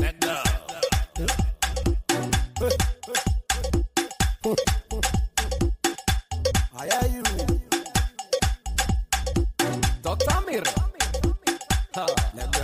let go. I hear you. Doctor go.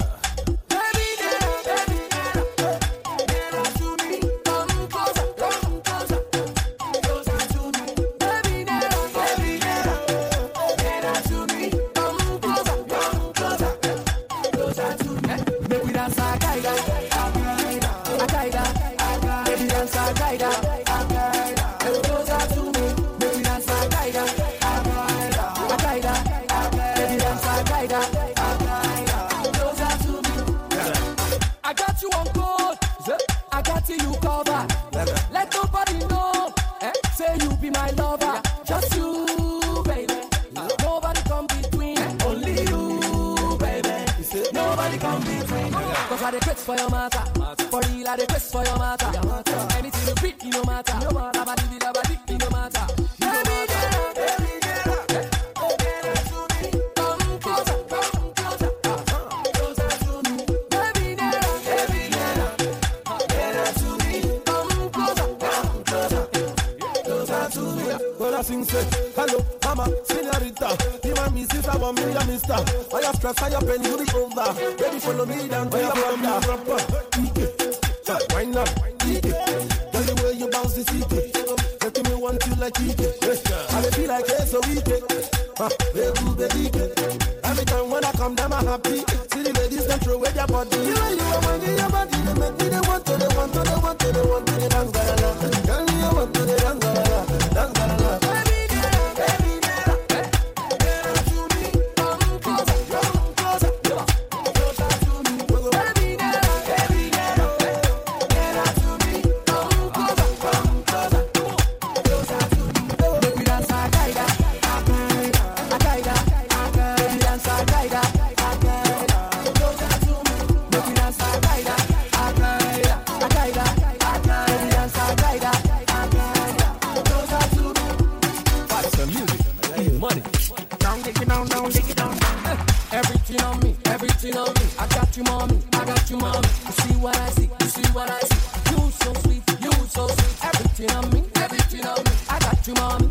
I got you, mommy. I got you, mommy. You see what I see. You see what I see. You so sweet. You so sweet. Everything on me. Everything on me. I got you, mommy.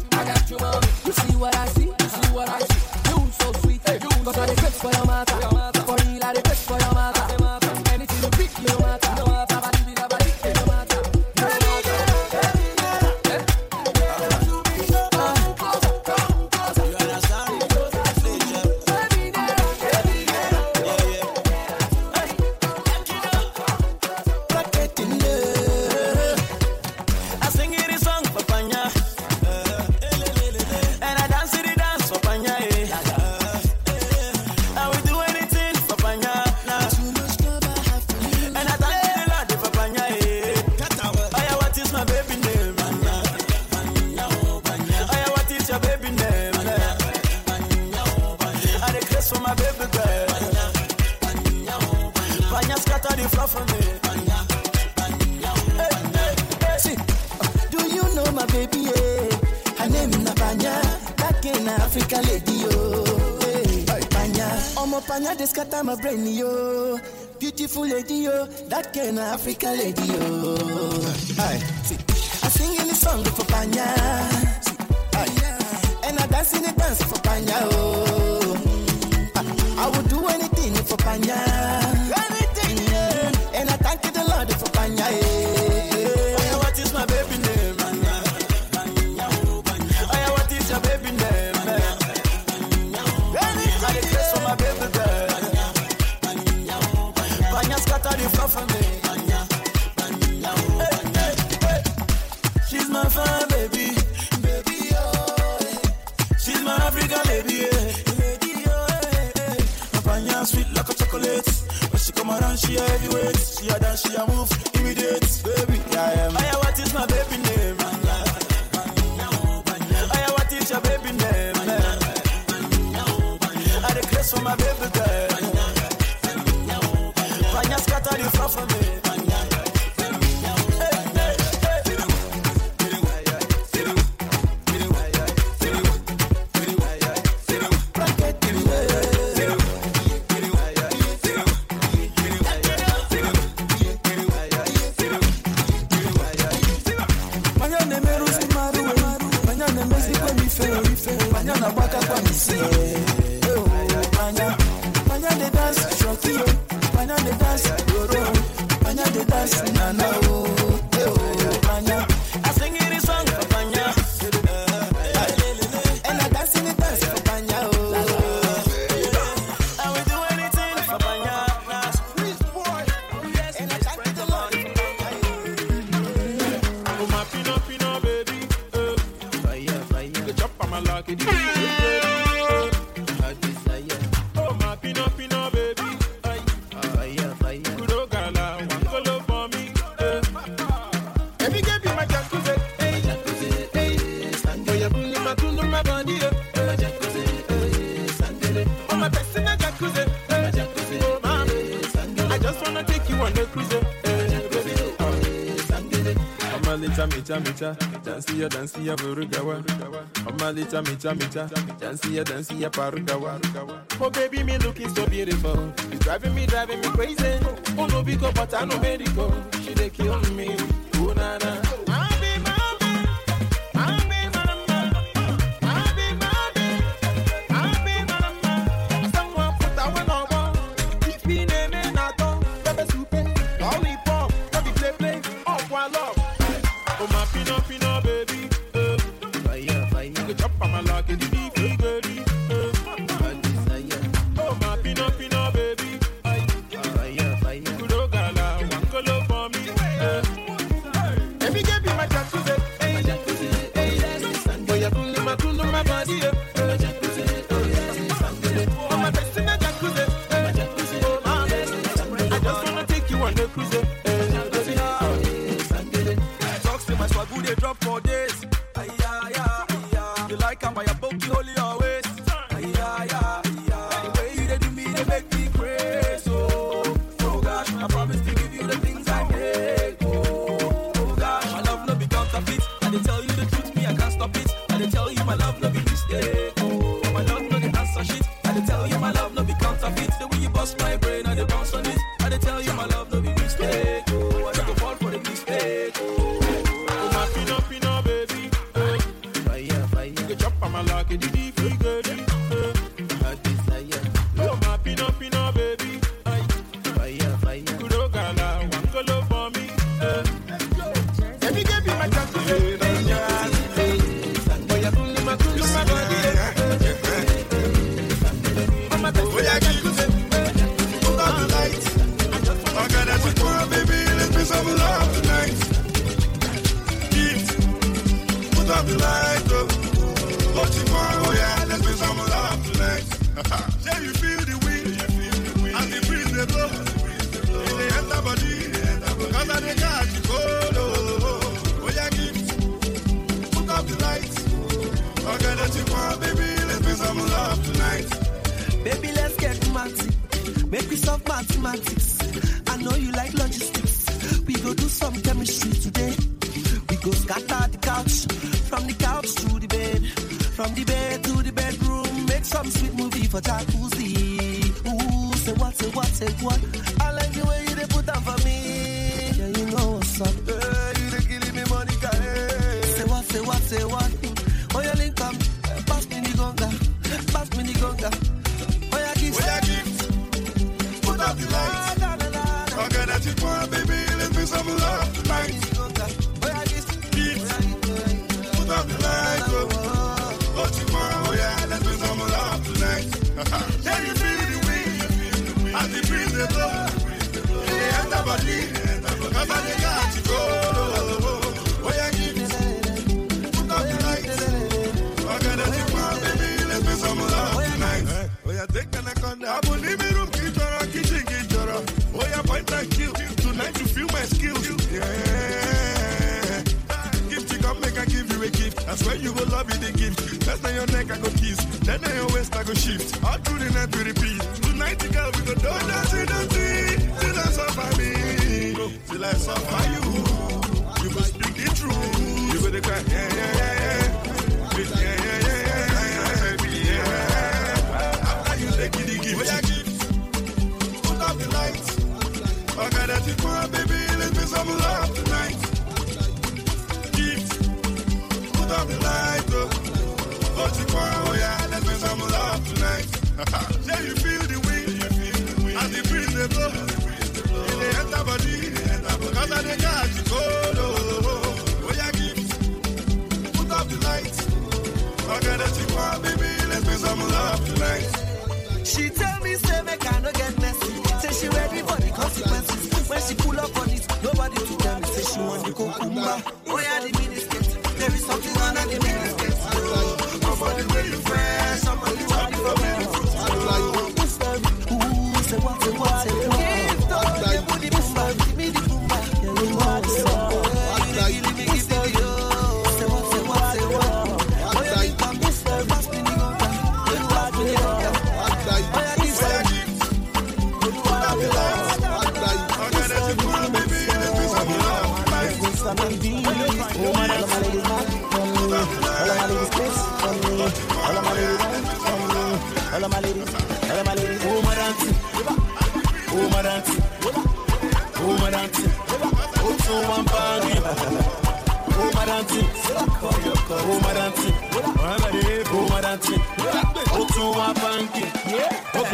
Africa lady, micha micha, dansi ya dansi ya burugawa. Oma licha micha micha, dansi ya dansi ya parugawa. Oh baby, me looking so beautiful, it's driving me, driving me crazy. Oh no, because but I know medical, she they kill me. love no be counterfeit. The way you bust my brain I dey bounce on it, I dey tell you my love no be mistake. yeah, you feel the wind, you feel the wind. and the breeze they blow. It dey enter body, cause I dey catch the cold. Oh, oh yeah, give, put up the lights. I Forget that you want, baby, let's make some love tonight. She tell me, say, make I no get messy. Say she ready for the consequences when she pull up on the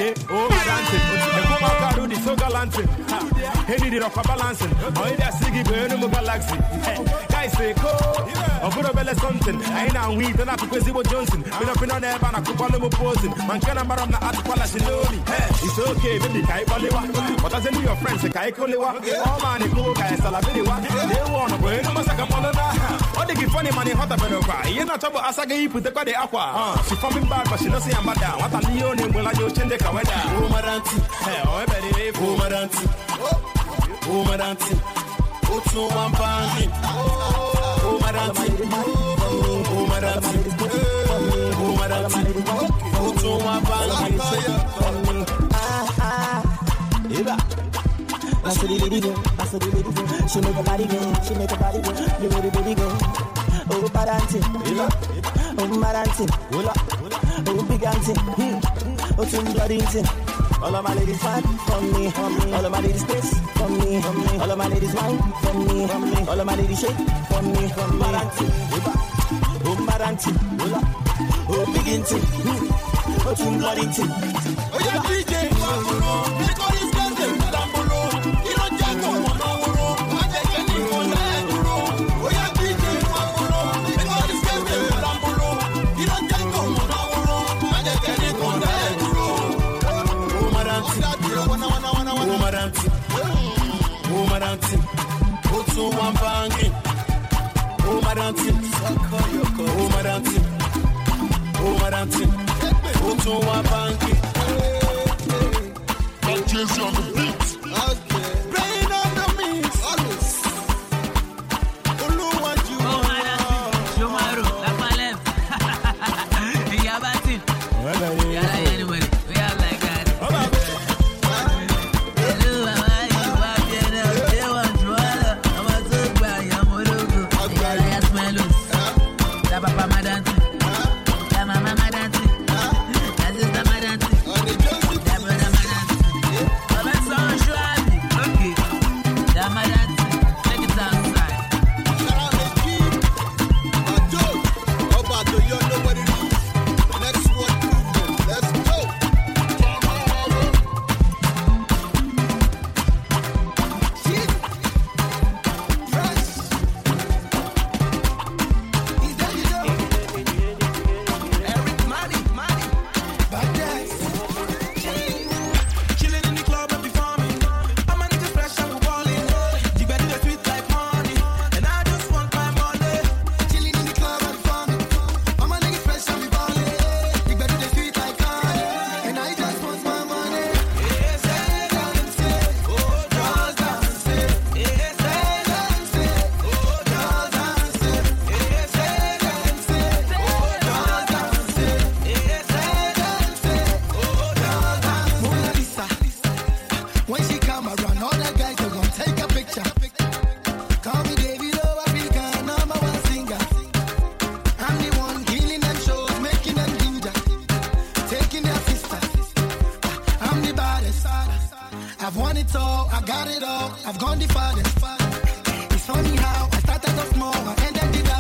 Okay, oh my dancing. The come out do so galanting. Hey, the rock balancing. Oh, yeah, Siggy, burn no galaxy. Guys say, go. Oh, put a belly something. I ain't on weed, and I could see what Johnson. Been up in on there, and I could follow posing. Man, can I maram na at Palace Hey, it's okay, baby, Kai Balewa. What does it do your friends? Kai Kolewa. Oh, man, it go, guys, Salabiwa. They want to burn no massacre. Oh, they give funny money, hot up in the car. You're not trouble, as I get put the body aqua. She from bad, but she doesn't see I'm bad. What a leon will I just change the kawada. Oh my dancing, Hey, oh, baby, oh my oh my dancing, oh so one party. Oh my dancing, oh my dancing, oh my dancing, oh so one party. Ah ah, Eva. That's the lady go, that's the lady go. She make a body go, she make a body go. You know the baby go. Oh, dancing, oh my dancing, oh big hmm. oh too bloody dancing. All of my ladies fight for me. All of my ladies kiss for me. All of my ladies wine for me. All of my ladies shake for me, for me. Dancing, oh my dancing, oh big hmm. oh too bloody dancing. Oh yeah, DJ, oh my dancing, oh my dancing, oh my dancing, oh so one I've it all, I got it all, I've gone the farthest. It's funny how I started off small, I ended the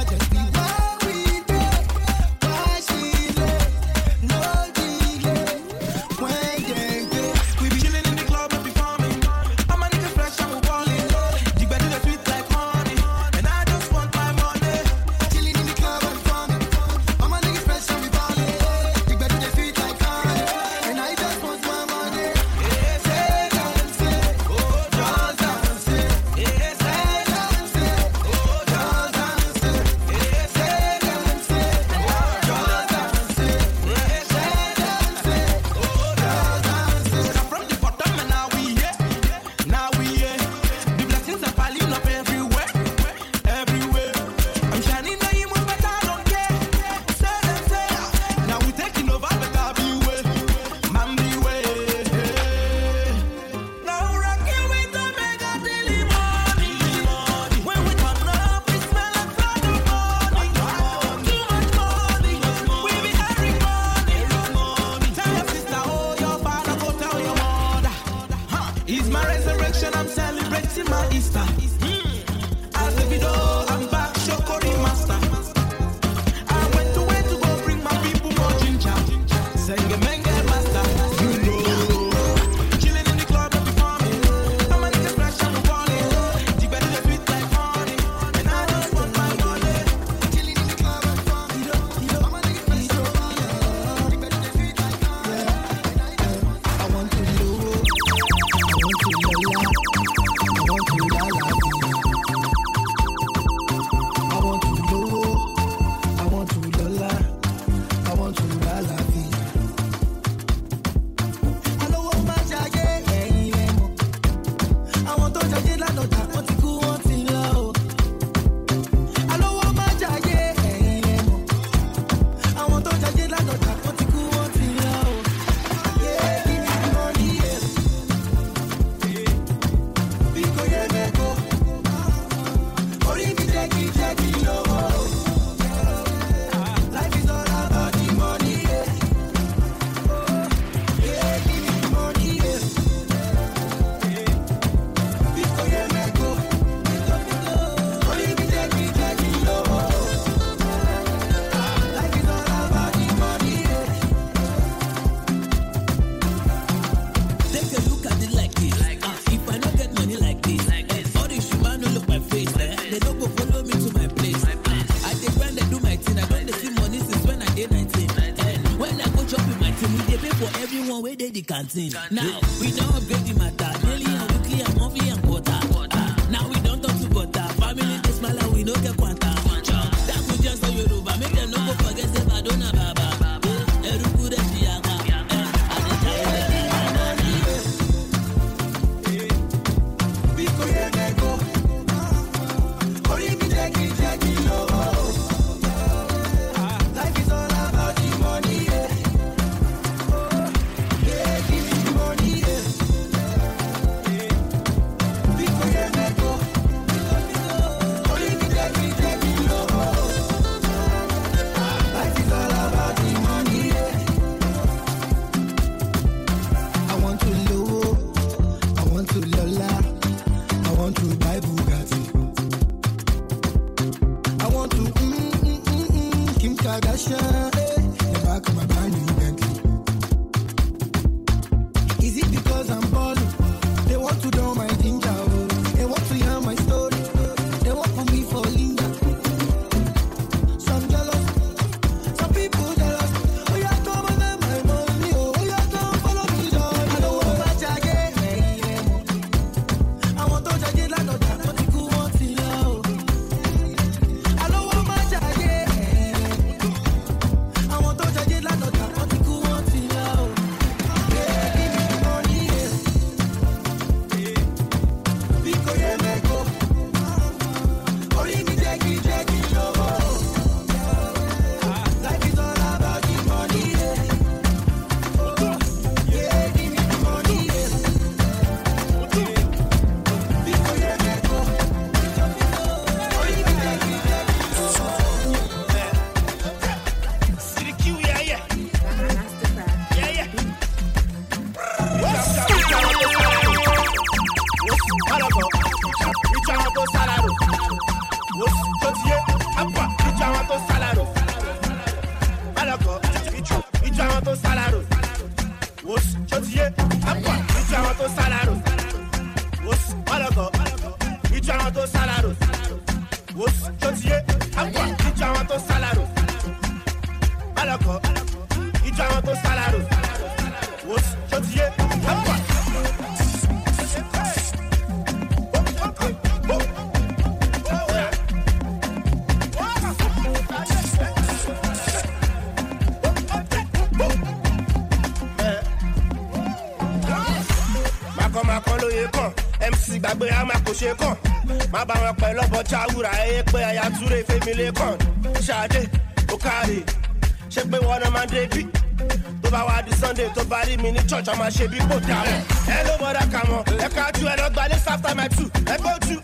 church ọmọ ṣe bí kò dà mọ́. Ẹ ló mọ kà mọ́. Ẹ ká ju ẹ lọ gbalẹ̀ sáfta my two. Ẹ gbọ́ ju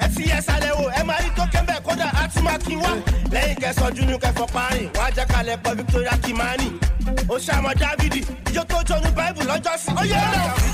ẹ ti yẹ sálẹ̀ wo ẹ máa rí tó kẹ́ńbẹ̀ kódà á ti máa kí wá. Lẹ́yìn kẹsànjú ni kẹfọ́ parin wá jẹ́ kalẹ̀ pọ̀ Victoria Kimani. Ó ṣàmọ̀ Dávidi ìjó tó jọnu báìbù lọ́jọ́sí. Ó yẹ ẹ̀ náà.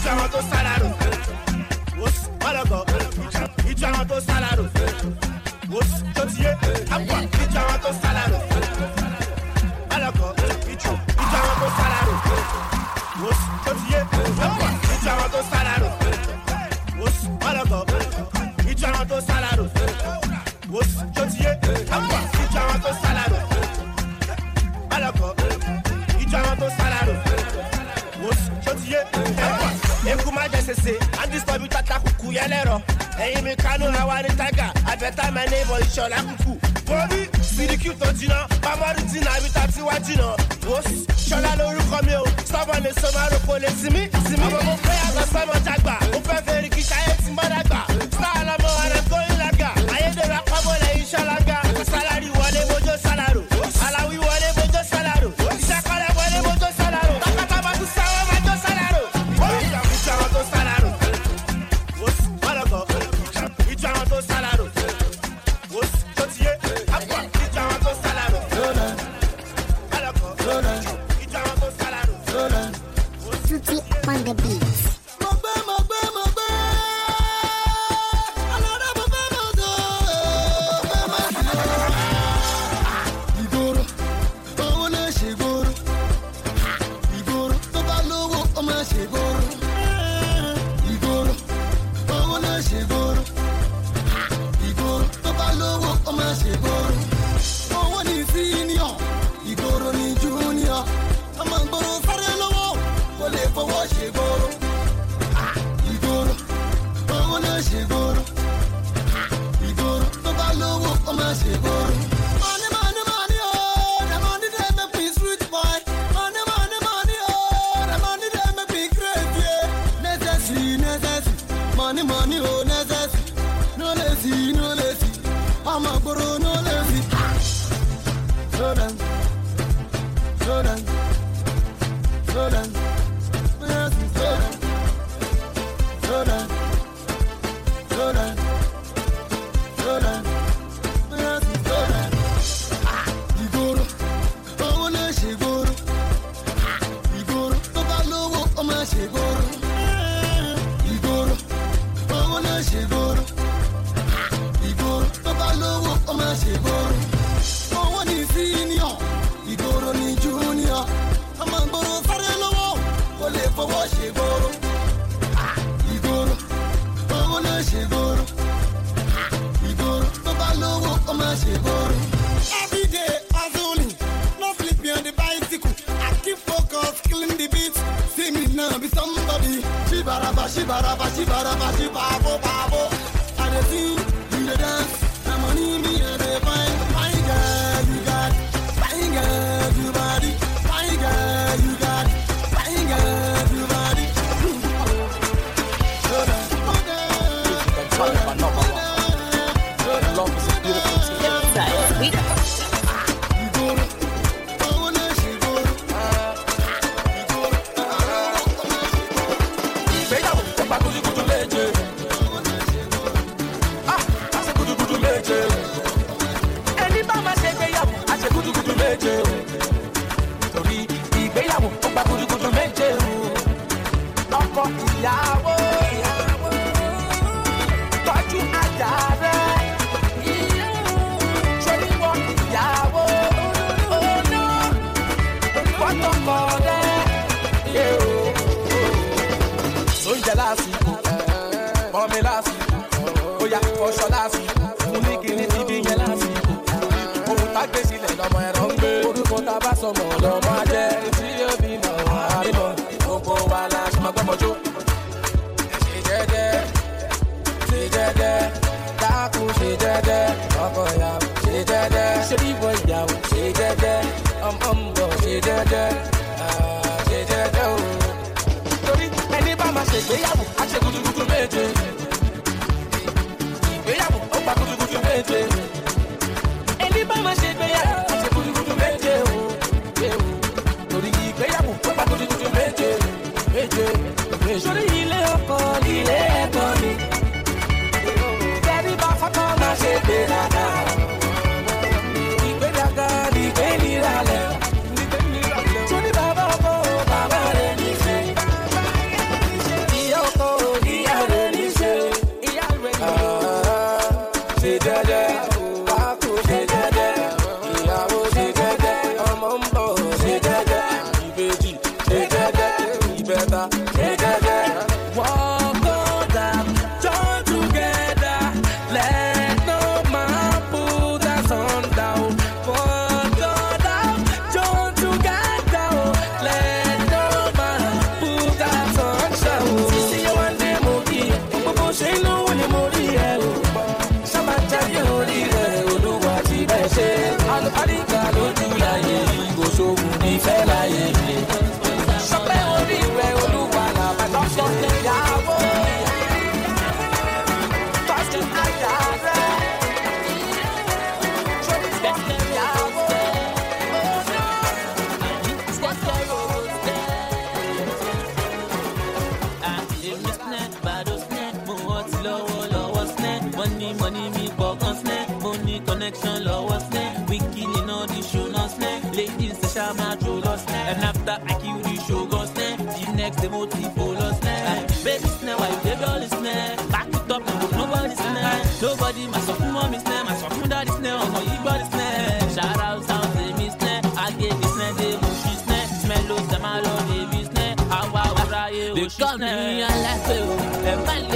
connection lọ́wọ́ snare wíkì nínú di ṣúná snare ladies ṣe ṣá máa jò lọ and after i kill the ṣogan snare the next day mo ti fò lọ snare baby snare wà ìdè dọ́ọ̀lì snare back it up nobody snare nobody ma sọ fún mọ́mí snare ma sọ fún dáàdì snare ọmọ yìí gbọ́dì snare ṣàrà sound èmi snare àgègè snare dé mo ṣí snare smell ó love, máa lọ débi I àwa òra yẹ ò ṣí snare. they oh, call me aláfẹ́ o ẹ̀ má lè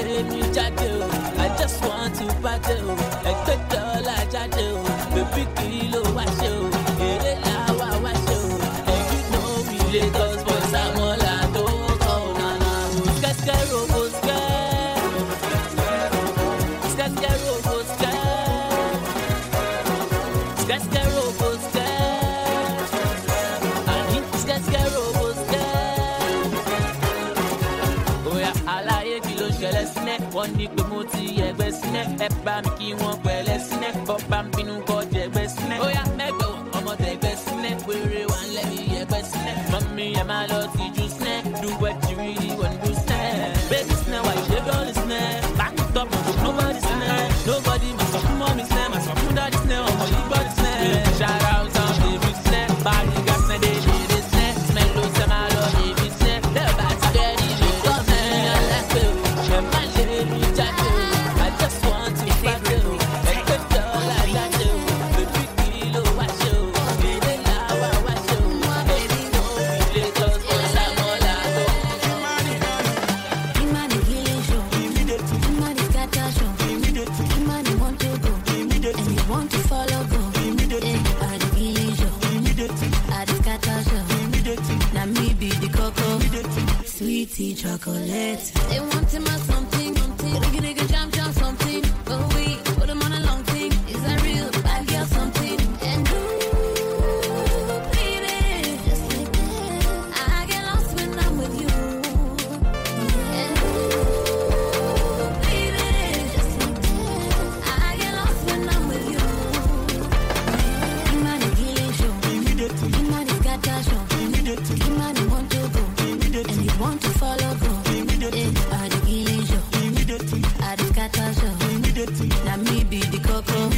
just want to party. ẹ bá mi kí wọ́n pẹ́. be the cocoa.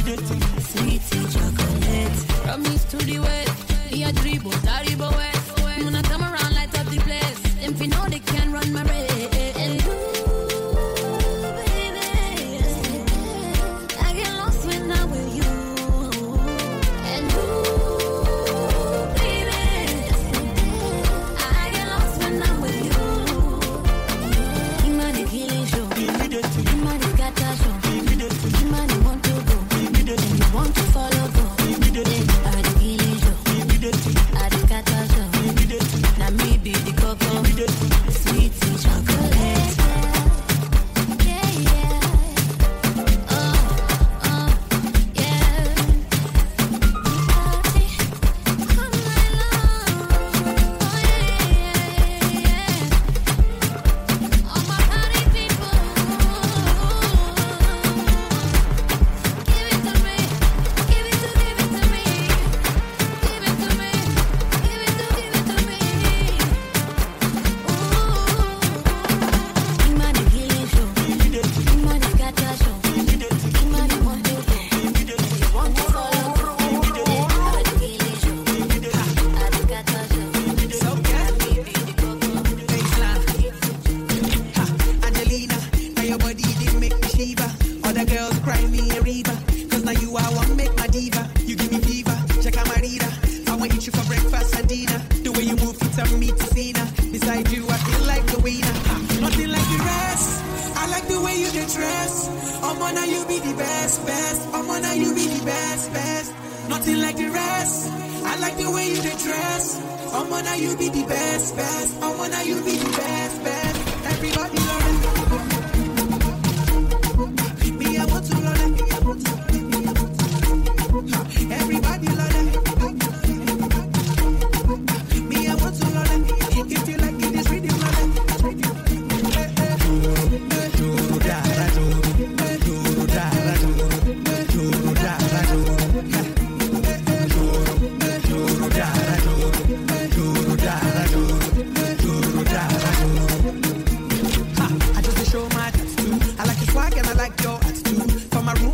Sweetie chocolate. Promise to the world.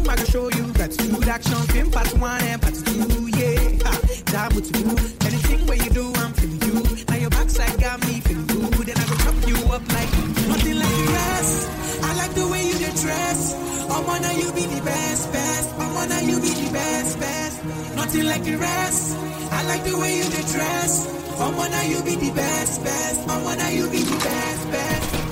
I can show you gratitude, action, film, part one and part two, yeah. Ha, double to. Anything where you do, I'm feeling you. Now your backside got me feeling good, and I can chop you up like nothing like the rest. I like the way you I'm gonna oh, you be the best, best. Oh, man, now you be the best, best. Nothing like the rest. I like the way you I'm gonna oh, you be the best, best. Oh, man, now you be the best, best.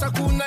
sakuna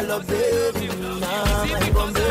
on, love umbe. Everything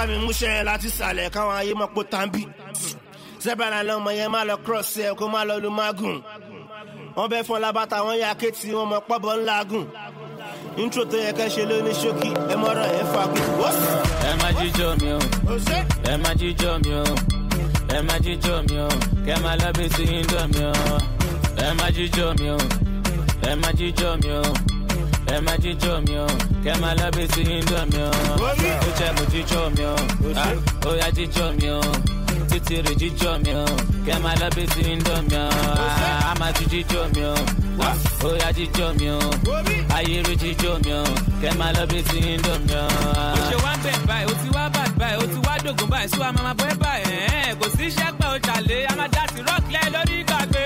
bá mi mú ṣẹ́yìn láti sàlẹ̀ káwọn ayé mọ̀ pé tán bí sẹ́bàlá lọ́mọ yẹn má lọ cross ẹ̀ kó má lọ lu mágùn wọ́n bẹ́ fún ọlábàtà wọn yà kéètì wọn mọ̀ pọ́bọ̀ ńlá gùn intro tó yẹ kẹ́ ṣe lóní ṣókí ẹ mọ̀rọ̀ ẹ̀ fagùn. Ẹ má jíjó mi o, ẹ má jíjó mi o. Ẹ má jíjó mi o, kẹ́ lọ bí ti indomie o. Ẹ má jíjó mi o, ẹ má jíjó mi o. Ẹ má jíjó mi o, kẹ́ máa lọ bí ti o. Ó jẹ́ mo jíjó mi o, ó yá jíjó mi o. Títí rè jíjó mi o, kẹ́ máa lọ bí ti indomie o. A máa ti jíjó mi o, ó yá jíjó mi o. Ayé rè jíjó mi o, kẹ́ máa lọ bí ti o. Ó ṣe wá ń bẹ̀ báyìí ó ti wá bàd báyìí ó ti wá dògùn báyìí sún àmọ́ máa bọ́ ẹ báyìí kò sí iṣẹ́ pẹ́ ó ṣàlẹ̀ a máa dá sí lórí ìgbàgbé.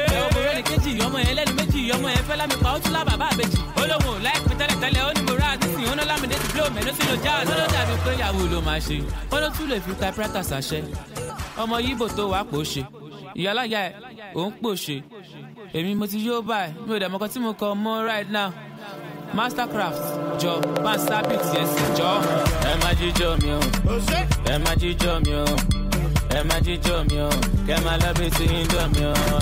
Ọmọ yẹn fẹ́ lámi pa ó tún lá bàbá àbèjì. ó lóun ò láìpẹ́ tẹ́lẹ̀ tẹ́lẹ̀ ó ní mo rà á nísìnyí ó ní lámìdé ti blow mẹ́nu sí lo jazz. ó ló dàbí pé ìyàwó ló máa ṣe ó ló tún lè fi typewriter ṣàṣẹ. ọmọ yíbò tó wàá pò ṣe ìyálàyà ẹ̀ òun pò ṣe èmi mo ti yóò báyìí mi ò dẹ̀ mọ́kàn tí mo kọ mọ́ right now mastercraft jọ máa sábì tiẹ̀ sí jọ. Ẹ má jíjó mi o, ẹ má jíjó mi o. Ẹ má jíjó mi o, kẹ́ máa lọ bí ti indomie o.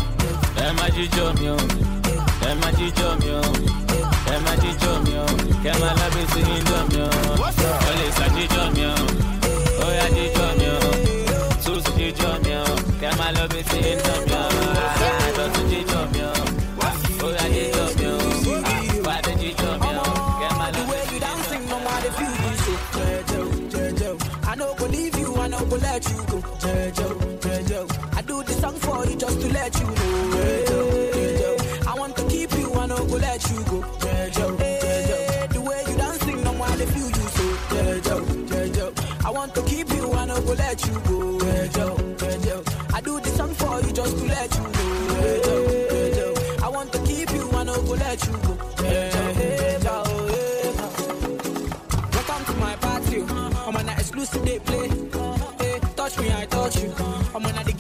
Ẹ má jíjó mi o, ẹ má jíjó mi o. Ẹ má jíjó mi o, kẹ́ máa lọ bí ti indomie o. Ó lè sá jíjó mi o, ó yá jíjó mi o. Túùsù jíjó mi o, kẹ́ máa lọ bí ti indomie o. Àdọ̀tún jíjó mi o, yá jíjó mi mi you, I no go let you go. Jejo, Jejo. I do the song for you just to let you know. You go. Eh, Jejo, Jejo. Eh, I do the song for you just to let you. Jejo, Jejo. Eh, I want to keep you, I no go let you go. Welcome to my party. I'm on an exclusive they play. Touch me, I touch you. I'm on the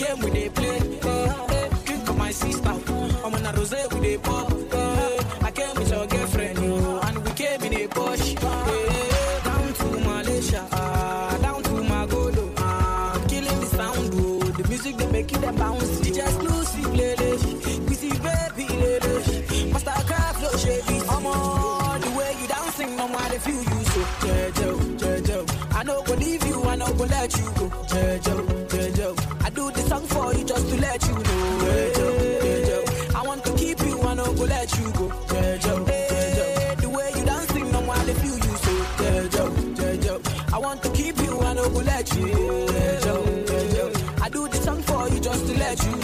Jejo, Jejo. I no go leave you, I no go let you go. Jejo, Jejo. I do this song for you just to let you know. Jejo, Jejo. I want to keep you, I no go let you go. Jejo, Jejo. The way you dancing, no matter if you use so. Jejo, Jejo. I want to keep you, I no go let you go. Jejo, Jejo. I do this song for you just to let you know.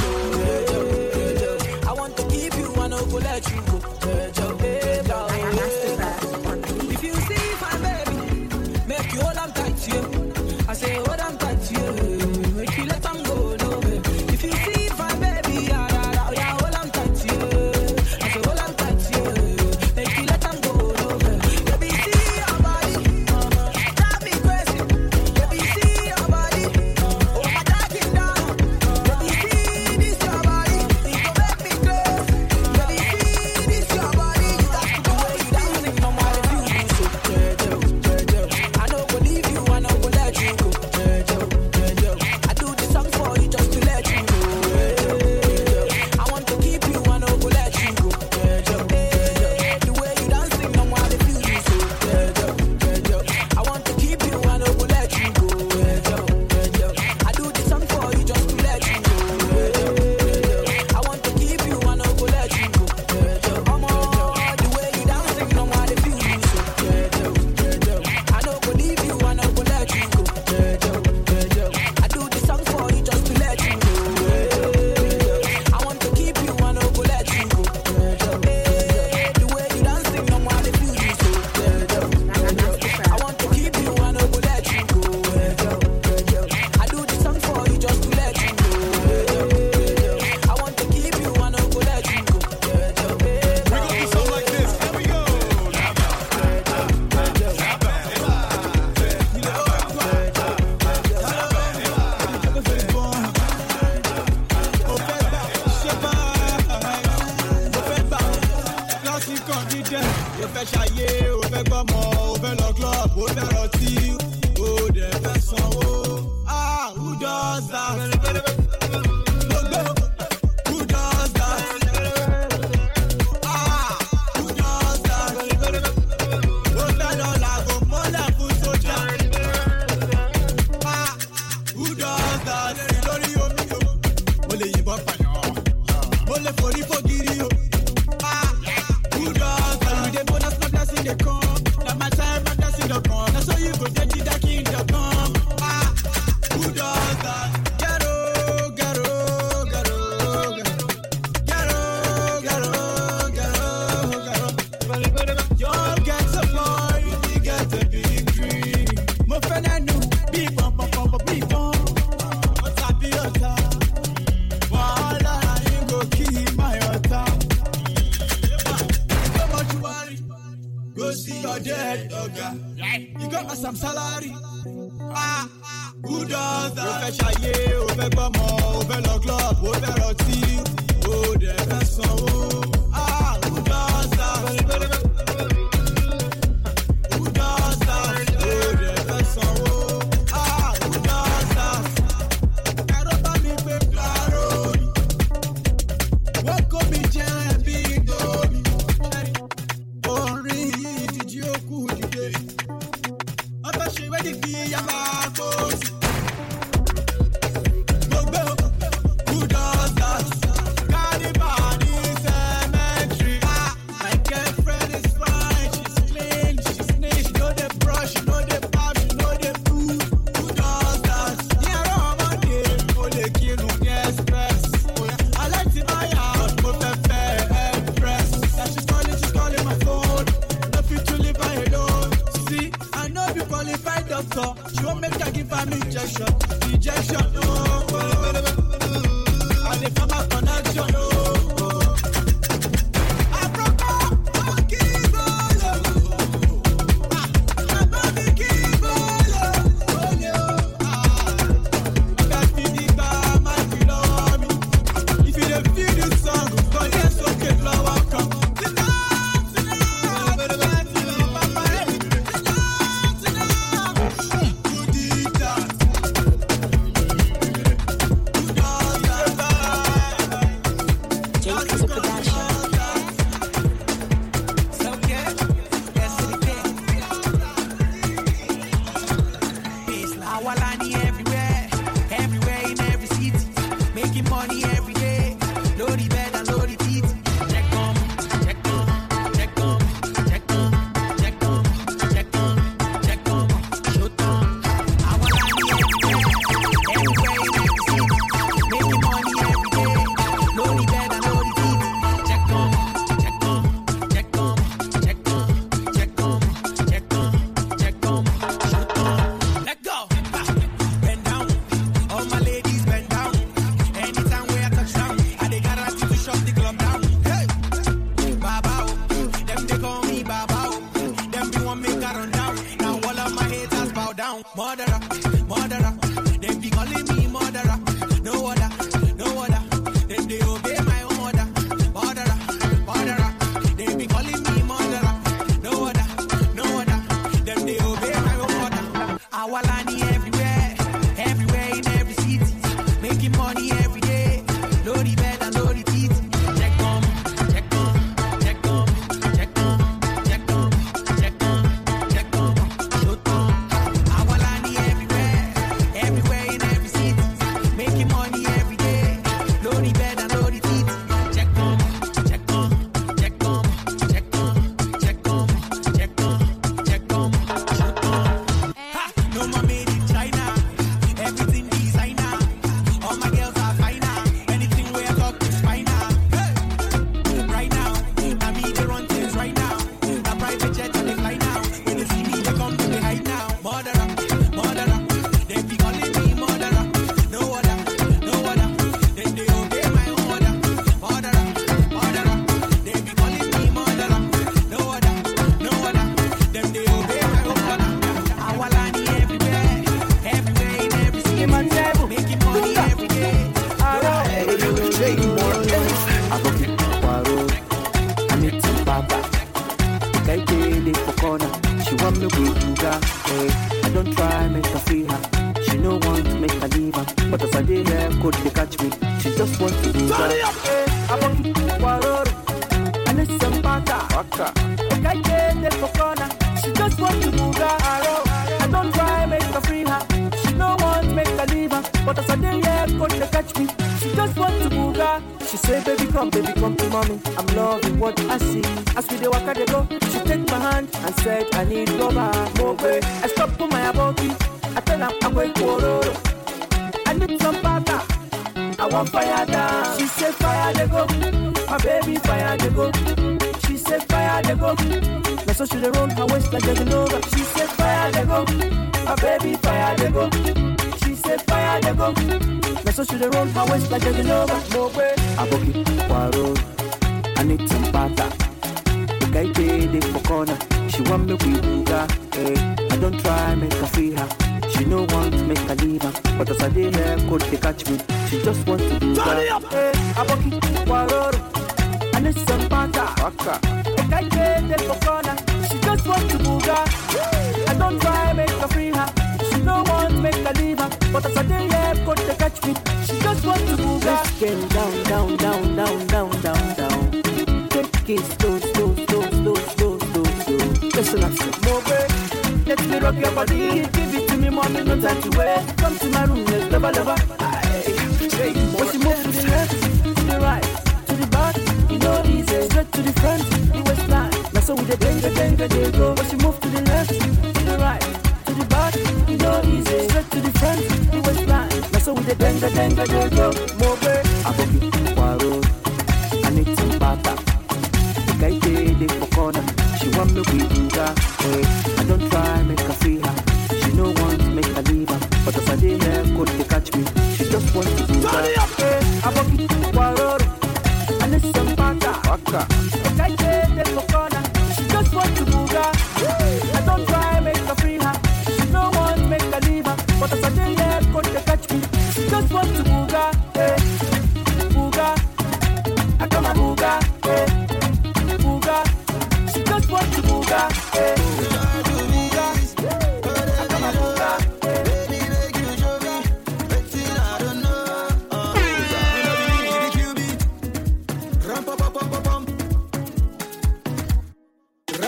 For corner. She just want to move her. I don't try make her free her. She no want make her leave her. But as I dey here, coach they catch me. She just want to move her. She say, baby come, baby come to mommy. I'm loving what I see. As we dey waka dey go, she take my hand and said, I need rubber. More way. I stop for my aboki. I tell her I'm going to I need some pata. I want fire down. She say fire they go. My baby fire they go. She say fire they go. Now so she dey roll her waist like there's over. She say fire they go. My baby fire they go. She say fire they go. Now so she dey roll her waist like there's over. More way. Aboki waro. I need some pata. The guy dey for corner. She want me we booga. Eh. I don't try make her free her. She no want make her leave her. But as I dey here, coach they catch me. She just want to do Turn that. it up. Hey, aboki waroro. I need some pata. Waka. Dey dey for corner. She just want to booga. I don't try make her free her. She no want make her leave her. But as I dey here, coach they catch me. She just want to booga. Let's get down, down, down, down, down, down, down. Take it slow, slow, slow, slow, slow, slow, slow. Listen up, way. Let me rock your body, give it to me, mommy, no time to wait. Come to my room, let's love, love, Aye. When she move to the left, to the right, to the back, you know easy. Straight to the front, the waistline. Now so with the danger, danger, they go. When she move to the left, to the right, to the back, you know easy. Straight to the front, the waistline. Now so with the danger, danger, they go. More way. Aboki, waro, I need some pata. The guy dey dey for corner. She want me do that. Hey, I don't try make her free her. She no want make her leave her. But as I dey here, coach they catch me. She just want to do that. Hey, aboki waroro. I need some pata. Waka.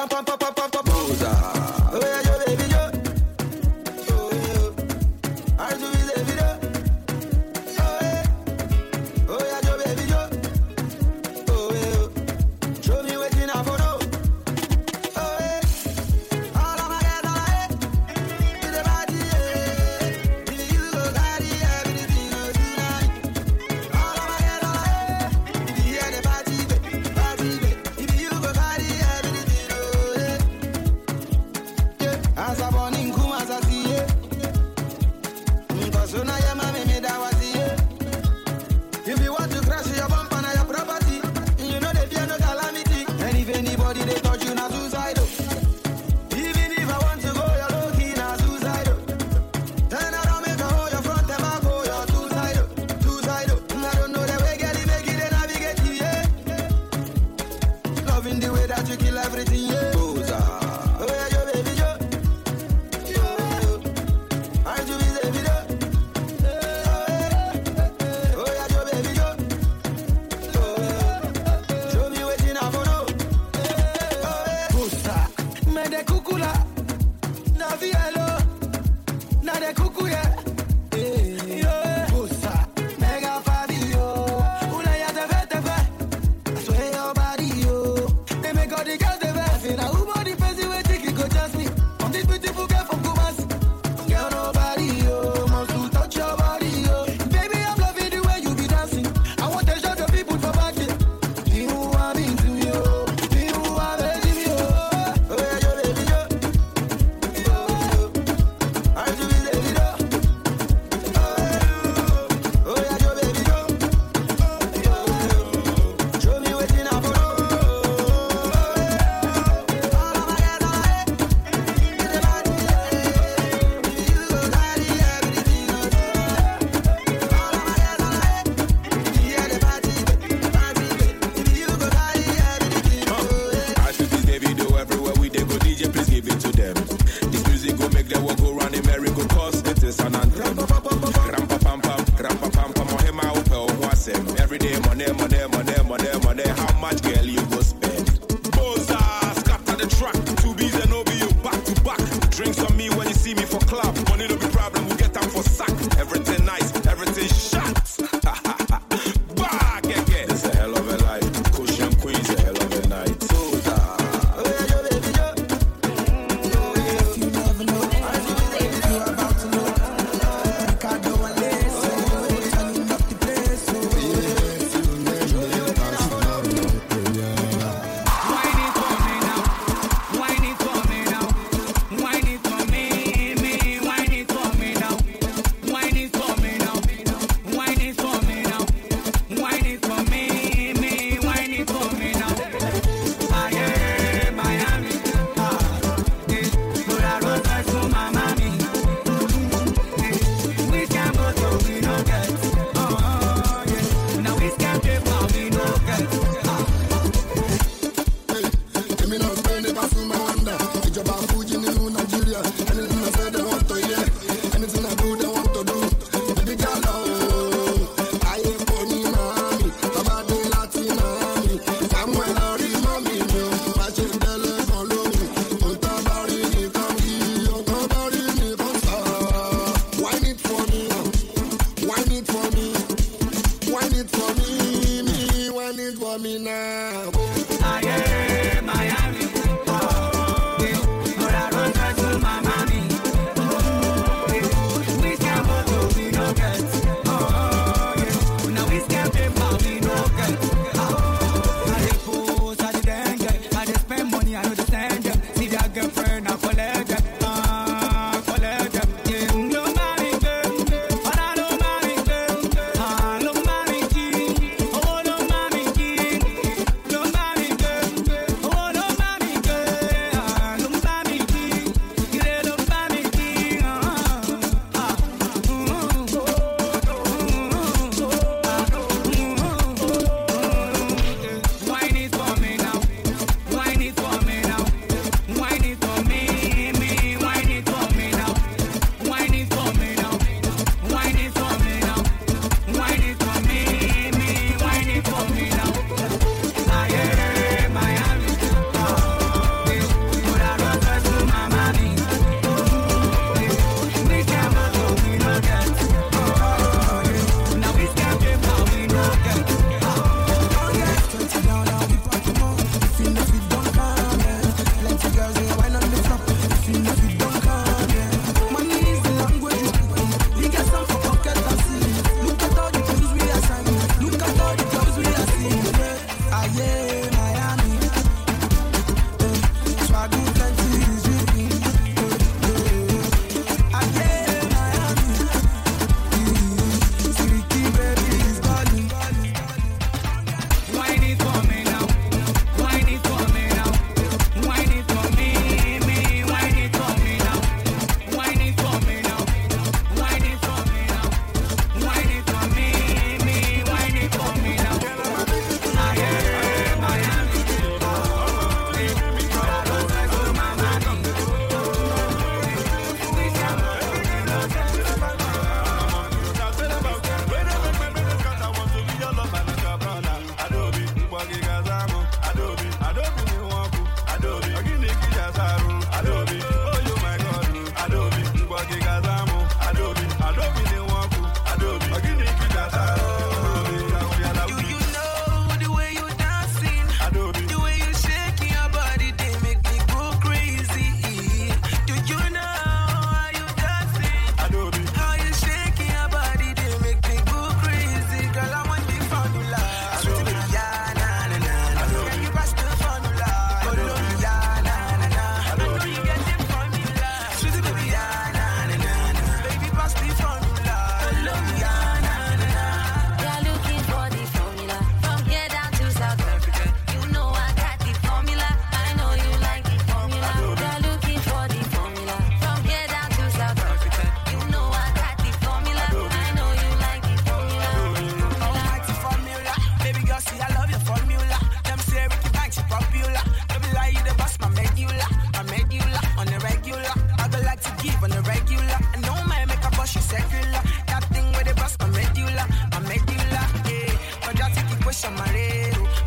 Show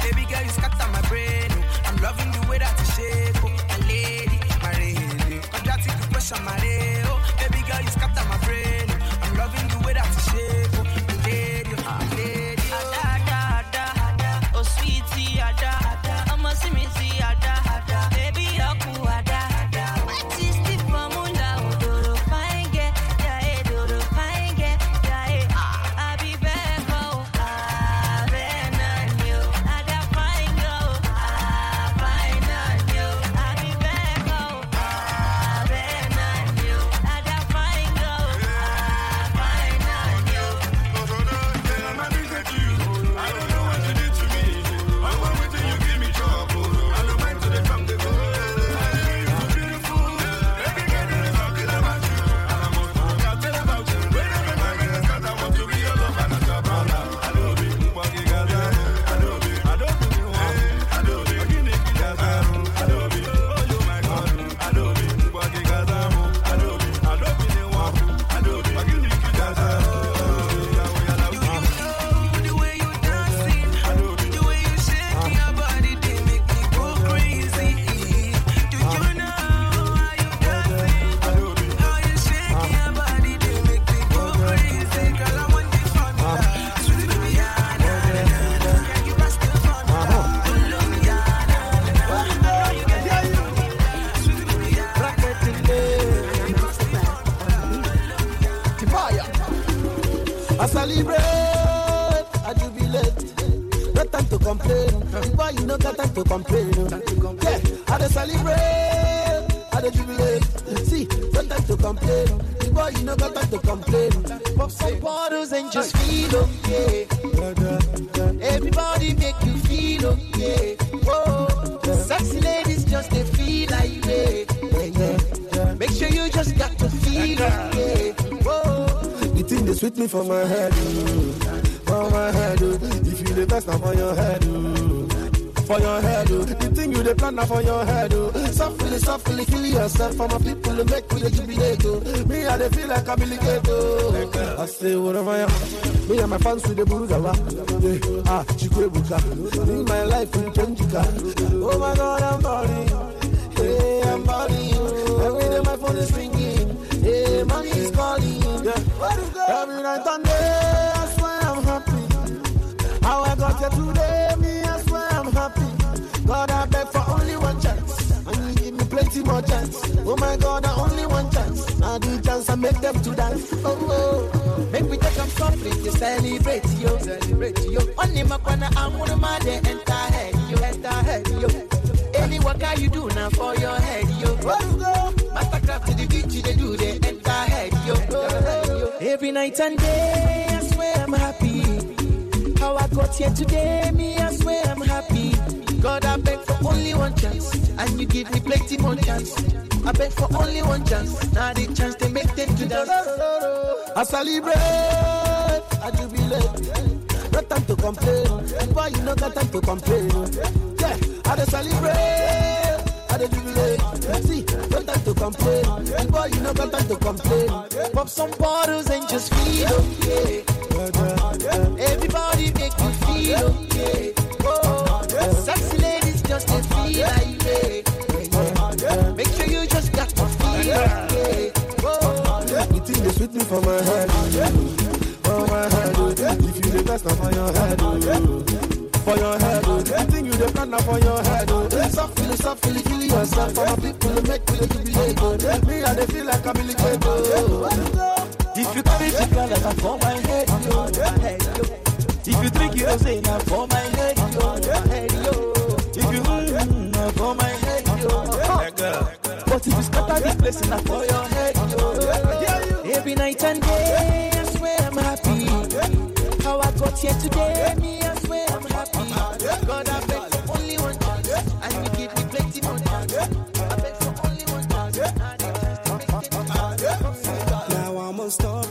Baby girl, you scatter my brain. Oh. I'm loving the way that you shake. Oh. My lady, my lady. Contracting the pressure, my lady. Oh. Baby girl, you scatter my brain. To complain. Thing you the plan now for your head, oh. Softly, softly, kill yourself for my people to make me jubilate, oh. Me, I feel like I'm oh. I say whatever I am. Me and my fans with the buruzawa. Yeah, ah, chikwebuka. In my life, in Chenjika. Oh my God, I'm balling. Hey, I'm balling. Every day my phone is ringing. Hey, money is calling. Yeah. Every night and day, I swear I'm happy. How I got here today, I beg for only one chance. And you give me plenty more chance. Oh my God, I only one chance. Now the chance I make them to dance. Oh, oh. Make me take them softly to celebrate yo. Celebrate yo. Only my corner, I'm one of my day enter head yo. Enter head yo. Any work you do now for your head yo. Mastercraft to the beach, they do they enter head yo. Every night and day, I swear I'm happy. How I got here today, me, I swear I'm happy. God, I beg for only one chance, and you give me plenty more chance. I beg for only one chance, now the chance to make them to dance. I celebrate, I jubilate. No time to complain, boy, you no got time to complain. Yeah, I celebrate, I dey jubilate. See, no time to complain, boy, you no got time to complain. Pop some bottles and just feel okay. Everybody make you feel okay. Sexy ladies just they feel like they. Make sure you just got to feel okay. The they sweet me for my head. For my head, if you the best, for your head. For your head, oh. you the plan for your head. Oh. Softly, softly, kill yourself for my people make me the jubilate. Me, I feel like I'm illegate. Oh. If you carry the girl, that's for my head. If you drink, you say, now for my head, after this place and for your head. Every night and day, I swear I'm happy. How I got here today, me, I swear I'm happy. God, I beg for only one chance, and you give me plenty money. I beg for only one chance, and it has to make Now I'm on star.